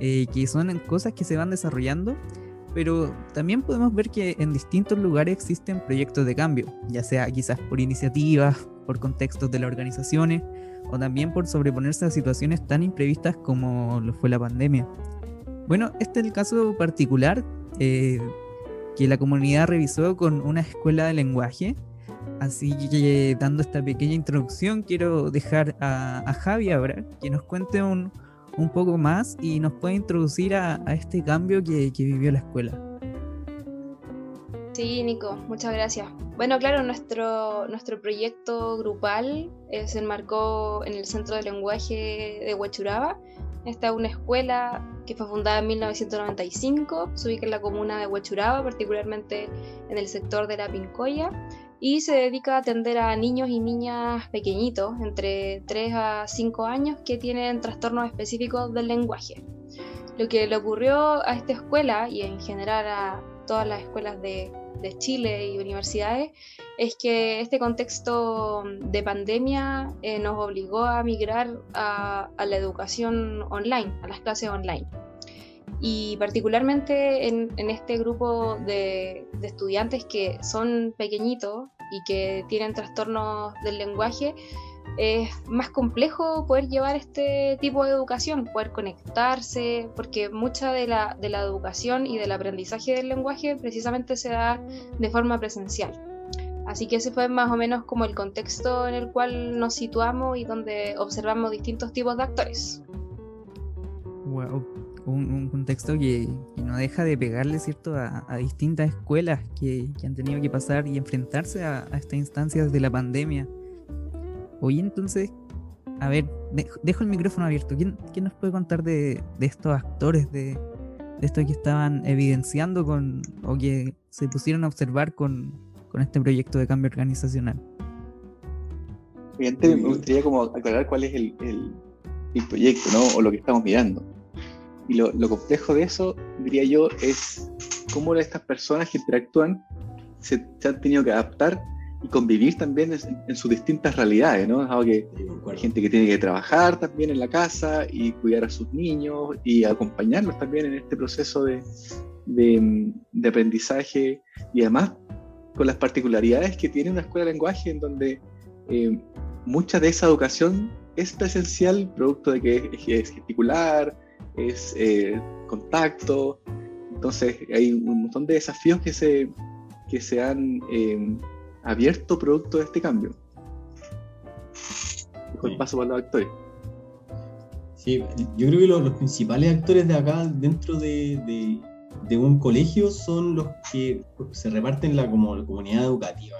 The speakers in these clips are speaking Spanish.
eh, que son cosas que se van desarrollando, pero también podemos ver que en distintos lugares existen proyectos de cambio, ya sea quizás por iniciativas, por contextos de las organizaciones, o también por sobreponerse a situaciones tan imprevistas como lo fue la pandemia. Bueno, este es el caso particular eh, que la comunidad revisó con una escuela de lenguaje. Así que dando esta pequeña introducción, quiero dejar a, Javi ahora que nos cuente un, poco más y nos puede introducir a, este cambio que, vivió la escuela. Sí, Nico, muchas gracias. Bueno, claro, nuestro, nuestro proyecto grupal eh, se enmarcó en el Centro de Lenguaje de Huachuraba esta es una escuela que fue fundada en 1995, se ubica en la comuna de Huechuraba, particularmente en el sector de la Pincoya, y se dedica a atender a niños y niñas pequeñitos, entre 3 a 5 años, que tienen trastornos específicos del lenguaje. Lo que le ocurrió a esta escuela y en general a todas las escuelas de Chile y universidades es que este contexto de pandemia eh, nos obligó a migrar a, la educación online, a las clases online. Y particularmente en, este grupo de, de, estudiantes que son pequeñitos y que tienen trastornos del lenguaje, es más complejo poder llevar este tipo de educación, poder conectarse, porque mucha de la, de la educación y del aprendizaje del lenguaje precisamente se da de forma presencial. Así que ese fue más o menos como el contexto en el cual nos situamos y donde observamos distintos tipos de actores. Wow, un, contexto que, no deja de pegarle cierto a, distintas escuelas que, han tenido que pasar y enfrentarse a, a estas instancias de la pandemia. Oye, entonces, a ver, dejo el micrófono abierto. ¿Quién, nos puede contar de, estos actores, de, de estos que estaban evidenciando con, o que se pusieron a observar con, este proyecto de cambio organizacional? Antes me gustaría como aclarar cuál es el, proyecto, ¿no? O lo que estamos mirando. Y lo, complejo de eso, diría yo, es cómo estas personas que interactúan se, se han tenido que adaptar y convivir también en, sus distintas realidades, ¿no? que hay gente que tiene que trabajar también en la casa y cuidar a sus niños y acompañarlos también en este proceso de, de, aprendizaje y además con las particularidades que tiene una escuela de lenguaje en donde eh, mucha de esa educación es presencial, producto de que es, gesticular, es eh, contacto, entonces hay un montón de desafíos que se, que se han... Eh, abierto producto de este cambio. Con paso para los actores. Sí, yo creo que los, principales actores de acá dentro de, un colegio son los que se reparten la, como la comunidad educativa,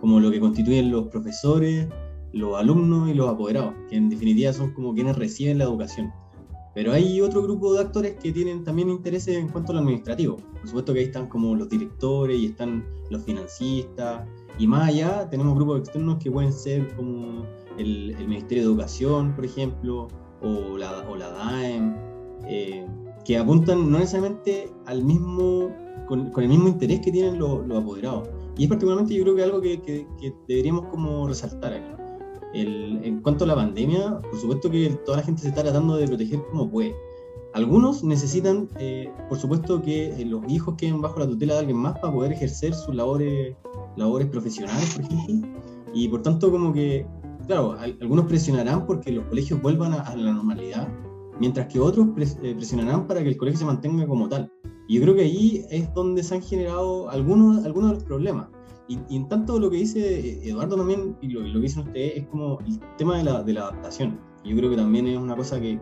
como lo que constituyen los profesores, los alumnos y los apoderados, que en definitiva son como quienes reciben la educación. Pero hay otro grupo de actores que tienen también intereses en cuanto a lo administrativo. Por supuesto que ahí están como los directores y están los financistas, y más allá, tenemos grupos externos que pueden ser como el, Ministerio de Educación, por ejemplo, o la, o la DAEM, eh, que apuntan no necesariamente al mismo, con, el mismo interés que tienen los, apoderados. Y es particularmente yo creo que algo que, que, deberíamos como resaltar aquí. El, en cuanto a la pandemia, por supuesto que toda la gente se está tratando de proteger como puede. Algunos necesitan, eh, por supuesto, que los hijos queden bajo la tutela de alguien más para poder ejercer sus labores labores profesionales, por ejemplo, y por tanto como que, claro, algunos presionarán porque los colegios vuelvan a, la normalidad, mientras que otros eh, presionarán para que el colegio se mantenga como tal. Y yo creo que ahí es donde se han generado algunos, algunos de los problemas. Y, en tanto lo que dice eh, Eduardo también, y lo, lo que dicen ustedes, es como el tema de la, de la adaptación. Yo creo que también es una cosa que,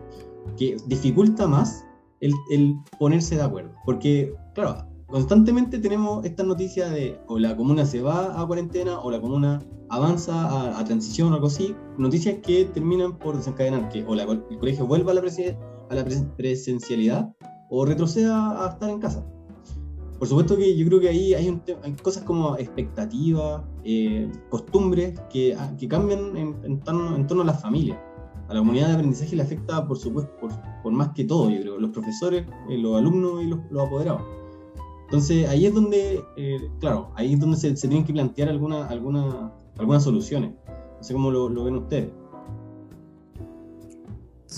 que dificulta más el, el, ponerse de acuerdo. Porque, claro, constantemente tenemos esta noticia de o la comuna se va a cuarentena o la comuna avanza a, transición o algo así, noticias que terminan por desencadenar que o el colegio vuelva a la, a la presencialidad o retroceda a estar en casa. Por supuesto que yo creo que ahí hay, cosas como expectativas, eh, costumbres que, ah, que cambian en, torno, en, torno, a las familias. A la comunidad de aprendizaje le afecta, por supuesto, por, por más que todo, yo creo, los profesores, eh, los alumnos y los, los apoderados. Entonces ahí es donde, eh, claro, ahí es donde se, tienen que plantear alguna, alguna, algunas soluciones. No sé cómo lo, ven ustedes.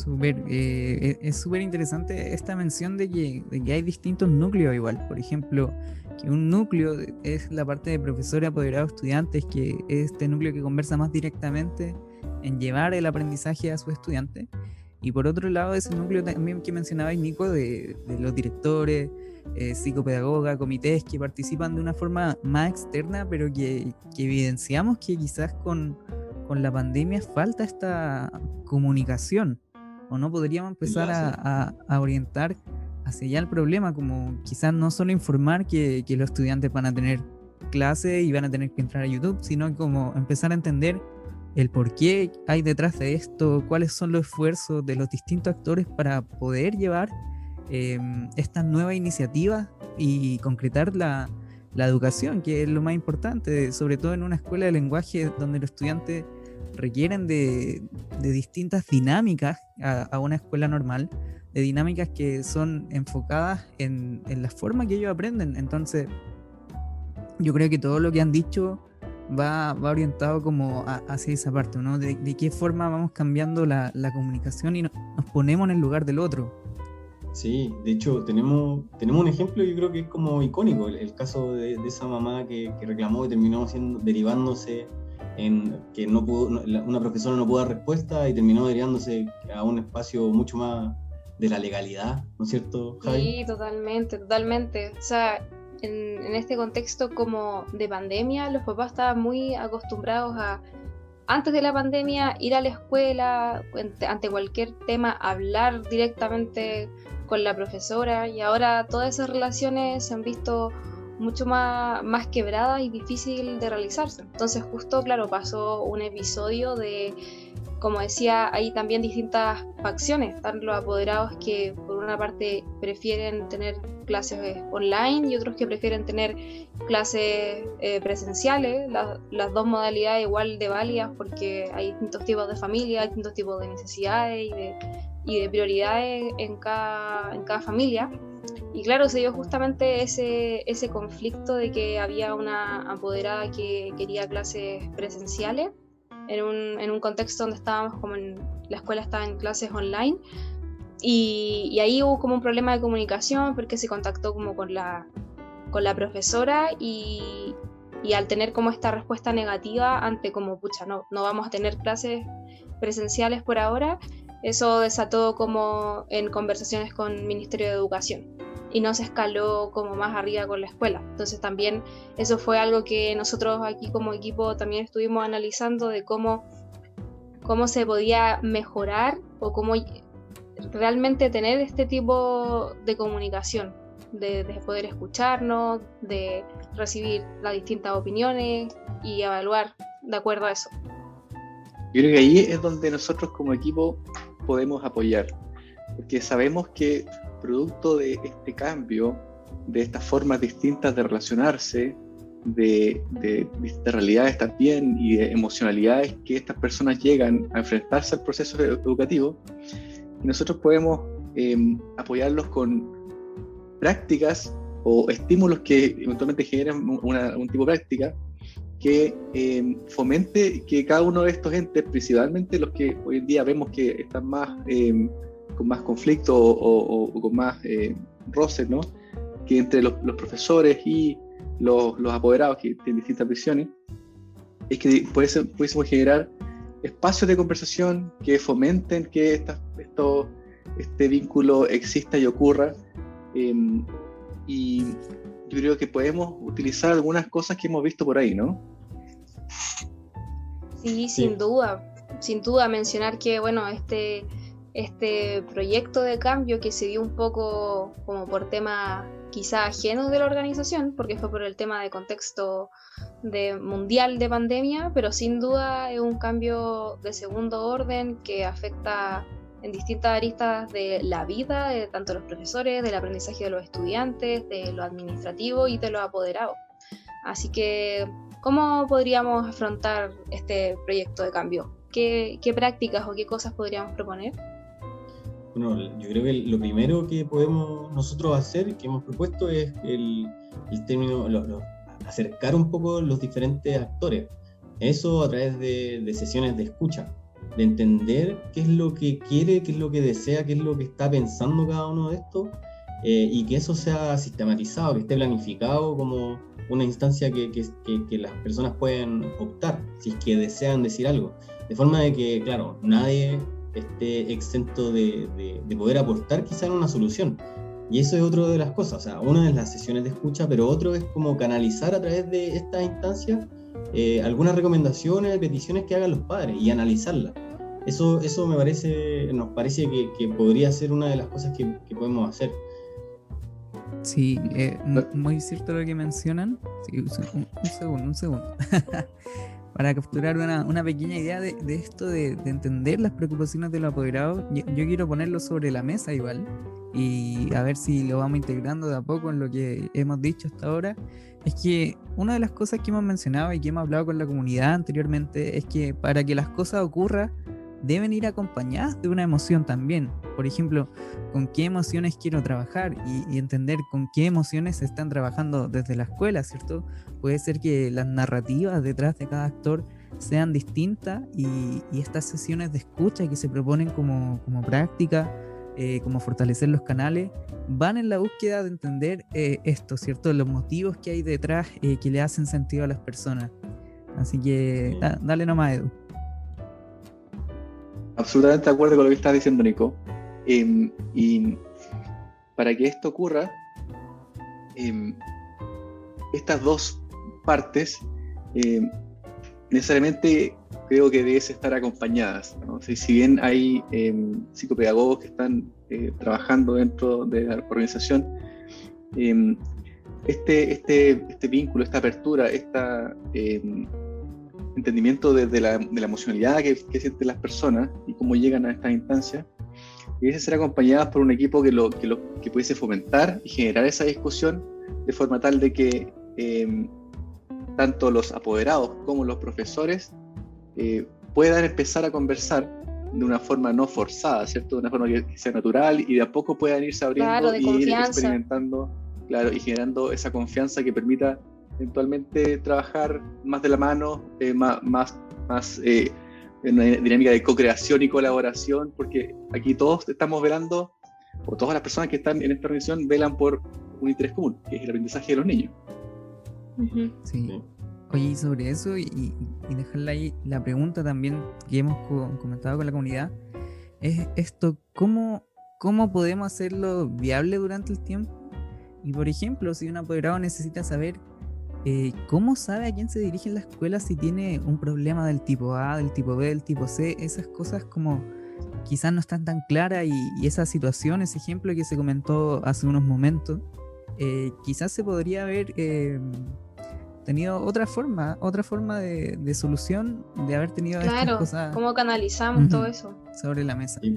Súper, eh, e, es súper interesante esta mención de que, hay distintos núcleos igual. Por ejemplo, que un núcleo es la parte de profesores, apoderados, estudiantes, que es este núcleo que conversa más directamente en llevar el aprendizaje a sus estudiantes. Y por otro lado, ese núcleo también que mencionabais, Nico, de, de los directores, eh, psicopedagoga, comités que participan de una forma más externa, pero que, que evidenciamos que quizás con, con, la pandemia falta esta comunicación. ¿O no podríamos empezar a, a, a orientar hacia allá el problema, como quizás no solo informar que, que los estudiantes van a tener clase y van a tener que entrar a YouTube, sino como empezar a entender el por qué hay detrás de esto, cuáles son los esfuerzos de los distintos actores para poder llevar eh, estas nuevas iniciativas y concretar la, la, educación, que es lo más importante, sobre todo en una escuela de lenguaje donde los estudiantes requieren de, de distintas dinámicas a, a, una escuela normal, de dinámicas que son enfocadas en, en la forma que ellos aprenden. Entonces, yo creo que todo lo que han dicho va, va orientado como a, hacia esa parte, ¿no? De, de, qué forma vamos cambiando la, la comunicación y no, nos ponemos en el lugar del otro. Sí, de hecho tenemos, tenemos un ejemplo, yo creo que es como icónico, el, el caso de, de, esa mamá que, que, reclamó y terminó siendo, derivándose en que no pudo, una profesora no pudo dar respuesta y terminó derivándose a un espacio mucho más de la legalidad, ¿no es cierto, Javi? Sí, totalmente, totalmente. O sea, en, este contexto como de pandemia, los papás estaban muy acostumbrados a, antes de la pandemia, ir a la escuela, ante cualquier tema, hablar directamente con la profesora y ahora todas esas relaciones se han visto mucho más, más quebradas y difícil de realizarse. Entonces justo, claro, pasó un episodio de como decía, hay también distintas facciones. Están los apoderados que por una parte prefieren tener clases online y otros que prefieren tener clases eh, presenciales. La, las dos modalidades igual de válidas porque hay distintos tipos de familia, distintos tipos de necesidades y de, y de prioridades en cada, en cada familia. Y claro, se dio justamente ese, ese conflicto de que había una apoderada que quería clases presenciales en un, en un contexto donde estábamos como en la escuela estaba en clases online y, y, ahí hubo como un problema de comunicación porque se contactó como con la, con la profesora y, y al tener como esta respuesta negativa ante como, pucha, no, no vamos a tener clases presenciales por ahora, eso desató como en conversaciones con el Ministerio de Educación y no se escaló como más arriba con la escuela. Entonces también eso fue algo que nosotros aquí como equipo también estuvimos analizando de cómo, cómo se podía mejorar o cómo realmente tener este tipo de comunicación, de, de poder escucharnos, de recibir las distintas opiniones y evaluar de acuerdo a eso. Yo creo que ahí es donde nosotros como equipo podemos apoyar, porque sabemos que producto de este cambio, de estas formas distintas de relacionarse, de, de, de, realidades también y de emocionalidades que estas personas llegan a enfrentarse al proceso educativo, nosotros podemos eh, apoyarlos con prácticas o estímulos que eventualmente generan una, un tipo de práctica que eh, fomente que cada uno de estos entes, principalmente los que hoy en día vemos que están más eh, con más conflicto o, o, o con más eh, roces, ¿no? Que entre los, los profesores y los, los, apoderados que tienen distintas visiones, es que pudiésemos generar espacios de conversación que fomenten que esta, esto, este vínculo exista y ocurra. Y yo creo que podemos utilizar algunas cosas que hemos visto por ahí, ¿no? Sí, sin duda. Sin duda mencionar que, bueno, este este proyecto de cambio que se dio un poco como por tema quizá ajeno de la organización, porque fue por el tema de contexto de mundial de pandemia, pero sin duda es un cambio de segundo orden que afecta en distintas aristas de la vida de tanto los profesores, del aprendizaje de los estudiantes, de lo administrativo y de los apoderados. Así que, ¿cómo podríamos afrontar este proyecto de cambio? ¿Qué, qué prácticas o qué cosas podríamos proponer? Bueno, yo creo que lo primero que podemos nosotros hacer, que hemos propuesto, es el, el término, lo, lo, acercar un poco los diferentes actores. Eso a través de, de, sesiones de escucha. de entender qué es lo que quiere, qué es lo que desea, qué es lo que está pensando cada uno de estos, eh, y que eso sea sistematizado, que esté planificado como una instancia que, que, que, las personas pueden optar si es que desean decir algo. De forma de que, claro, nadie esté exento de, de, poder aportar quizá una solución. Y eso es otra de las cosas. O sea, una es las sesiones de escucha, pero otro es como canalizar a través de esta instancia eh, algunas recomendaciones, peticiones que hagan los padres y analizarlas. Eso, eso me parece, nos parece que, que podría ser una de las cosas que, que podemos hacer. Sí, eh, muy cierto lo que mencionan. un, segundo, un segundo. Para capturar una, una, pequeña idea de, de esto de, de, entender las preocupaciones de los apoderados, yo, quiero ponerlo sobre la mesa igual y a ver si lo vamos integrando de a poco en lo que hemos dicho hasta ahora. Es que una de las cosas que hemos mencionado y que hemos hablado con la comunidad anteriormente es que para que las cosas ocurran deben ir acompañadas de una emoción también. Por ejemplo, con qué emociones quiero trabajar y, entender con qué emociones se están trabajando desde la escuela, ¿cierto? Puede ser que las narrativas detrás de cada actor sean distintas y, estas sesiones de escucha que se proponen como, como práctica, eh, como fortalecer los canales, van en la búsqueda de entender eh, esto, ¿cierto? Los motivos que hay detrás eh, que le hacen sentido a las personas. Así que dale nomás, Edu. Absolutamente de acuerdo con lo que estás diciendo, Nico. Em, y para que esto ocurra, em, estas dos partes em, necesariamente creo que deben estar acompañadas. Si, bien hay psicopedagogos que están eh, trabajando dentro de la organización, este, este, este vínculo, esta apertura, esta entendimiento de, la, emocionalidad que, sienten las personas y cómo llegan a esta instancia, debe ser acompañadas por un equipo que, lo, que, lo, que pudiese fomentar y generar esa discusión de forma tal de que em, tanto los apoderados como los profesores eh, puedan empezar a conversar de una forma no forzada, ¿cierto? De una forma que, sea natural y de a poco puedan irse abriendo y ir experimentando, claro, y generando esa confianza que permita eventualmente trabajar más de la mano, eh, más, más, más eh, en una dinámica de co-creación y colaboración, porque aquí todos estamos velando, o todas las personas que están en esta organización velan por un interés común, que es el aprendizaje de los niños. Sí. Oye, y sobre eso, y, y, dejarle ahí la pregunta también que hemos comentado con la comunidad, es esto, ¿cómo, ¿cómo podemos hacerlo viable durante el tiempo? Y por ejemplo, si un apoderado necesita saber eh, ¿cómo sabe a quién se dirige en la escuela si tiene un problema del tipo A, del tipo B, del tipo C? Esas cosas como quizás no están tan claras y, y esa situación, ese ejemplo que se comentó hace unos momentos, eh, quizás se podría haber eh, tenido otra forma, otra forma de, solución de haber tenido estas cosas. ¿Cómo canalizamos todo eso? Sobre la mesa. Yo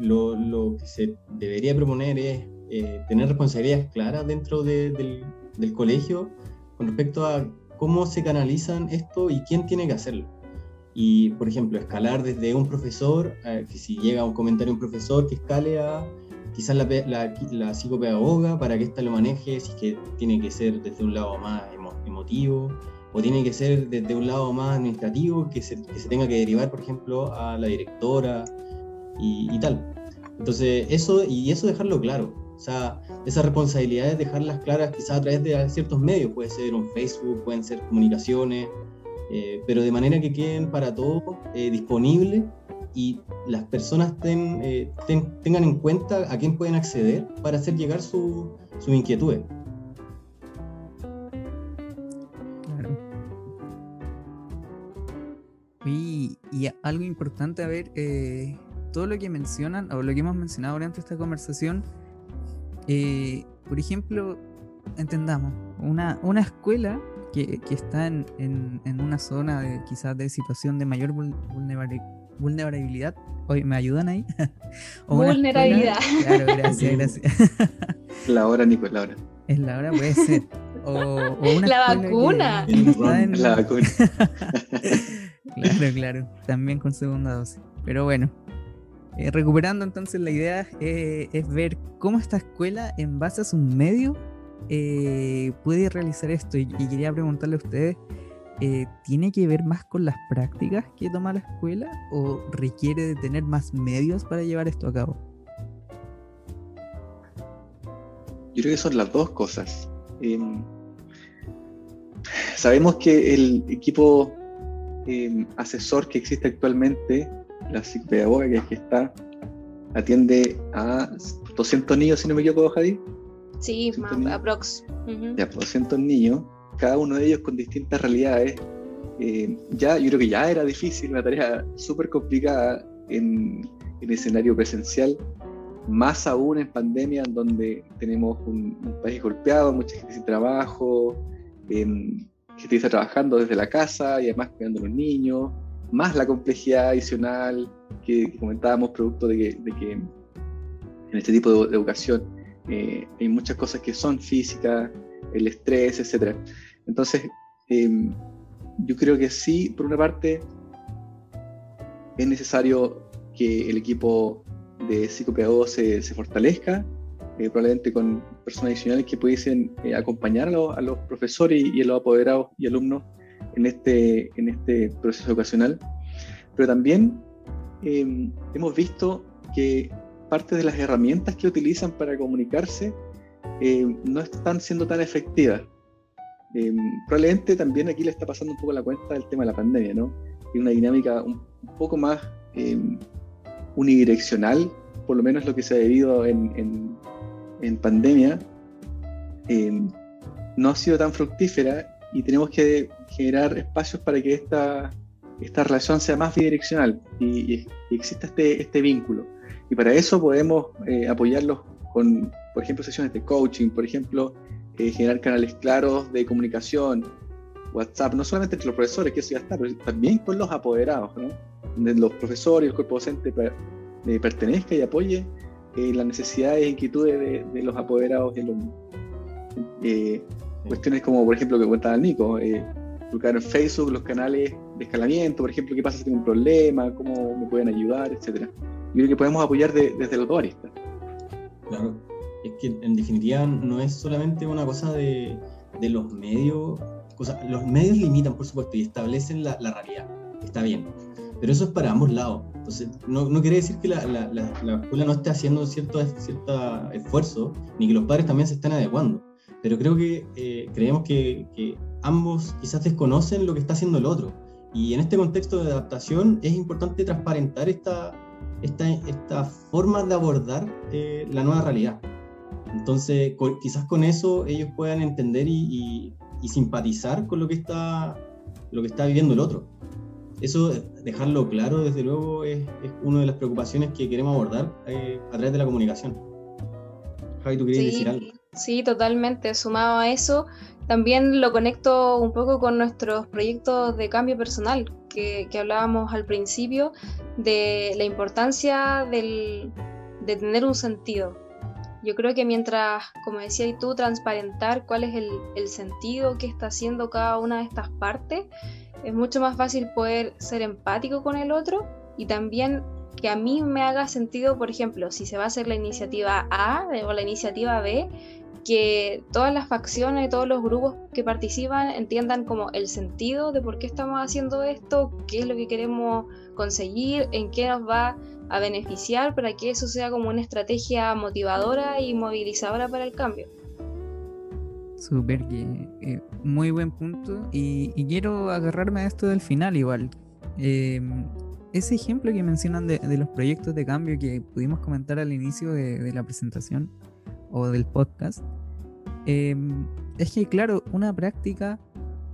lo, lo que se debería proponer es tener responsabilidades claras dentro del, del colegio con respecto a cómo se canalizan esto y quién tiene que hacerlo. Y, por ejemplo, escalar desde un profesor, eh, que si llega un comentario un profesor, que escale a quizás la, la, la, psicopedagoga para que ésta lo maneje, si es que tiene que ser desde un lado más emotivo, o tiene que ser desde un lado más administrativo, que se, que se tenga que derivar, por ejemplo, a la directora y, y tal. Entonces, eso, y eso dejarlo claro. O sea, esas responsabilidades dejarlas claras quizás a través de ciertos medios, puede ser un Facebook, pueden ser comunicaciones, eh, pero de manera que queden para todos eh, disponibles y las personas eh, tengan en cuenta a quién pueden acceder para hacer llegar sus su inquietudes. Claro. Y, y, algo importante a ver, todo lo que mencionan o lo que hemos mencionado durante esta conversación, eh, por ejemplo, entendamos, una, una escuela que, que está en, en, una zona de quizás de situación de mayor vulnerabilidad, Oye, ¿me ayudan ahí? vulnerabilidad. claro, gracias, gracias. la hora, Nico, la hora. Es la hora, puede ser. O, o una la vacuna. La vacuna. claro, claro. También con segunda dosis. Pero bueno, eh, recuperando entonces la idea eh, es ver cómo esta escuela en base a su medio eh, puede realizar esto y, quería preguntarle a ustedes ¿tiene que ver más con las prácticas que toma la escuela o requiere de tener más medios para llevar esto a cabo? Yo creo que son las dos cosas. Em, sabemos que el equipo em, asesor que existe actualmente, la psicopedagoga que, que está, atiende a 200 niños, si no me equivoco, Javi. Sí, aprox. Ya, 200 pues, niños, cada uno de ellos con distintas realidades. Eh, ya, yo creo que ya era difícil, una tarea súper complicada en, en, escenario presencial, más aún en pandemia, en donde tenemos un, país golpeado, mucha gente sin trabajo, eh, gente está trabajando desde la casa y además cuidando a los niños, más la complejidad adicional que, comentábamos, producto de que, de que, en este tipo de, educación eh, hay muchas cosas que son físicas, el estrés, etc. Entonces, em, yo creo que sí, por una parte, es necesario que el equipo de psicopedagogos se, se fortalezca, eh, probablemente con personas adicionales que pudiesen eh, acompañar a los, profesores y, a los apoderados y alumnos en este, en este proceso educacional. Pero también em, hemos visto que parte de las herramientas que utilizan para comunicarse em, no están siendo tan efectivas. Em, probablemente también aquí le está pasando un poco la cuenta del tema de la pandemia, ¿no? Hay una dinámica un, poco más unidireccional, por lo menos lo que se ha vivido en, en pandemia, no ha sido tan fructífera y tenemos que generar espacios para que esta, esta relación sea más bidireccional y, exista este, este vínculo. Y para eso podemos eh, apoyarlos con, por ejemplo, sesiones de coaching, por ejemplo, eh, generar canales claros de comunicación, WhatsApp, no solamente entre los profesores, que eso ya está, pero también con los apoderados, ¿no? donde los profesores y el cuerpo docente eh, pertenezca y apoye las necesidades e inquietudes de, los apoderados y alumnos. Cuestiones como, por ejemplo, que contaba el Nico, eh, buscar en Facebook los canales de escalamiento, por ejemplo, qué pasa si tengo un problema, cómo me pueden ayudar, etcétera. Yo creo que podemos apoyar desde los dos aristas. Claro, es que en definitiva no es solamente una cosa de, de los medios, los medios limitan, por supuesto, y establecen la, la, realidad, está bien, pero eso es para ambos lados. Entonces, no, no quiere decir que la, la, la, escuela no esté haciendo cierto, cierto esfuerzo, ni que los padres también se estén adecuando pero creo que eh, creemos que, que, ambos quizás desconocen lo que está haciendo el otro. Y en este contexto de adaptación es importante transparentar esta, esta, esta forma de abordar eh, la nueva realidad. Entonces, quizás con eso ellos puedan entender y, y, simpatizar con lo que, está, lo que está viviendo el otro. Eso, dejarlo claro, desde luego, es, es una de las preocupaciones que queremos abordar eh, a través de la comunicación. Javi, ¿tú querías decir algo? Sí, totalmente. Sumado a eso, también lo conecto un poco con nuestros proyectos de cambio personal que, hablábamos al principio, de la importancia de tener un sentido. Yo creo que mientras, como decías tú, transparentar cuál es el, el sentido que está haciendo cada una de estas partes, es mucho más fácil poder ser empático con el otro y también que a mí me haga sentido, por ejemplo, si se va a hacer la iniciativa A o la iniciativa B, que todas las facciones, todos los grupos que participan entiendan como el sentido de por qué estamos haciendo esto, qué es lo que queremos conseguir, en qué nos va a beneficiar para que eso sea como una estrategia motivadora y movilizadora para el cambio. Súper, eh, muy buen punto. Y, quiero agarrarme a esto del final igual. Em, ese ejemplo que mencionan de, los proyectos de cambio que pudimos comentar al inicio de la presentación, o del podcast, em, es que, claro, una práctica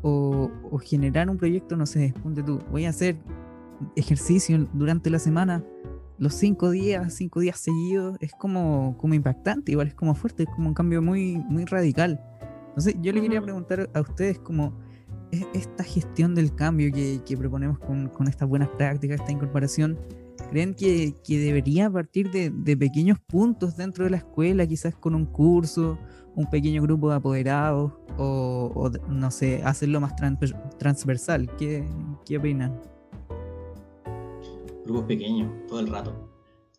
o, generar un proyecto, no sé, ponte tú, voy a hacer ejercicio durante la semana, los cinco días, cinco días seguidos, es como, como impactante, igual es como fuerte, es como un cambio muy, muy radical. Entonces, yo le quería preguntar a ustedes como esta gestión del cambio que, que proponemos con, con, estas buenas prácticas, esta incorporación, ¿Creen que, debería partir de, pequeños puntos dentro de la escuela, quizás con un curso, un pequeño grupo de apoderados, o, no sé, hacerlo más transversal? ¿Qué, ¿Qué, opinan? Grupos pequeños, todo el rato.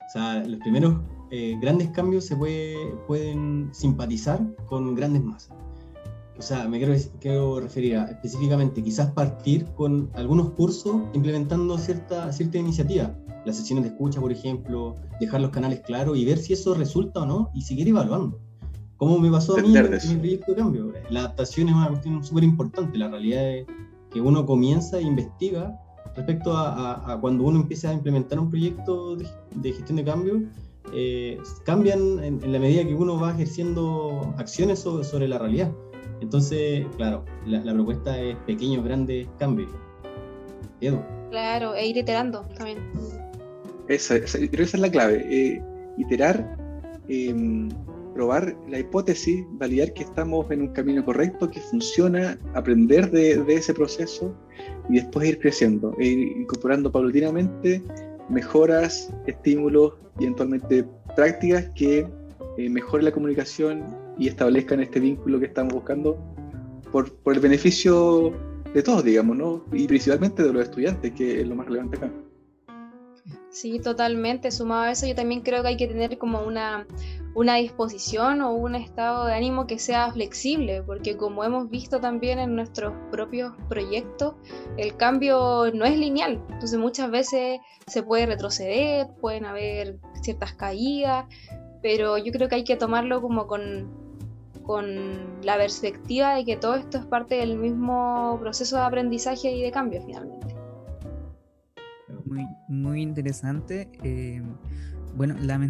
O sea, los primeros eh, grandes cambios se pueden simpatizar con grandes masas. o sea, me quiero, quiero referir a específicamente quizás partir con algunos cursos implementando cierta, cierta iniciativa. Las sesiones de escucha, por ejemplo, dejar los canales claros y ver si eso resulta o no y seguir evaluando. ¿Cómo me pasó a mí en mi proyecto de cambio? La adaptación es una cuestión súper importante. La realidad es que uno comienza e investiga respecto a, cuando uno empieza a implementar un proyecto de, gestión de cambio, eh, cambian en, la medida que uno va ejerciendo acciones sobre, la realidad. Entonces, claro, la, propuesta es pequeños, grandes cambios. Claro, e ir iterando también. Esa, esa, creo que esa es la clave. Eh, iterar, em, probar la hipótesis, validar que estamos en un camino correcto, que funciona, aprender de, ese proceso y después ir creciendo, e ir incorporando paulatinamente mejoras, estímulos y eventualmente prácticas que eh, mejoren la comunicación y establezcan este vínculo que estamos buscando por, por, el beneficio de todos, digamos, ¿no? Y principalmente de los estudiantes, que es lo más relevante acá. Sí, totalmente. Sumado a eso, yo también creo que hay que tener como una, una disposición o un estado de ánimo que sea flexible, porque como hemos visto también en nuestros propios proyectos, el cambio no es lineal. Entonces muchas veces se puede retroceder, pueden haber ciertas caídas, pero yo creo que hay que tomarlo como con, con la perspectiva de que todo esto es parte del mismo proceso de aprendizaje y de cambio finalmente muy, muy interesante. Eh, bueno, lamentablemente